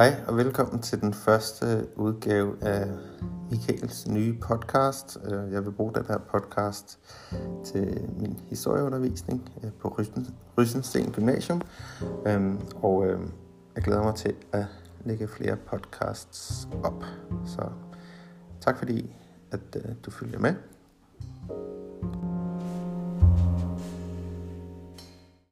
Hej og velkommen til den første udgave af Michaels nye podcast. Øh, jeg vil bruge den her podcast til min historieundervisning øh, på Rysensten Gymnasium. Øhm, og øhm, jeg glæder mig til at lægge flere podcasts op. Så tak fordi at øh, du følger med.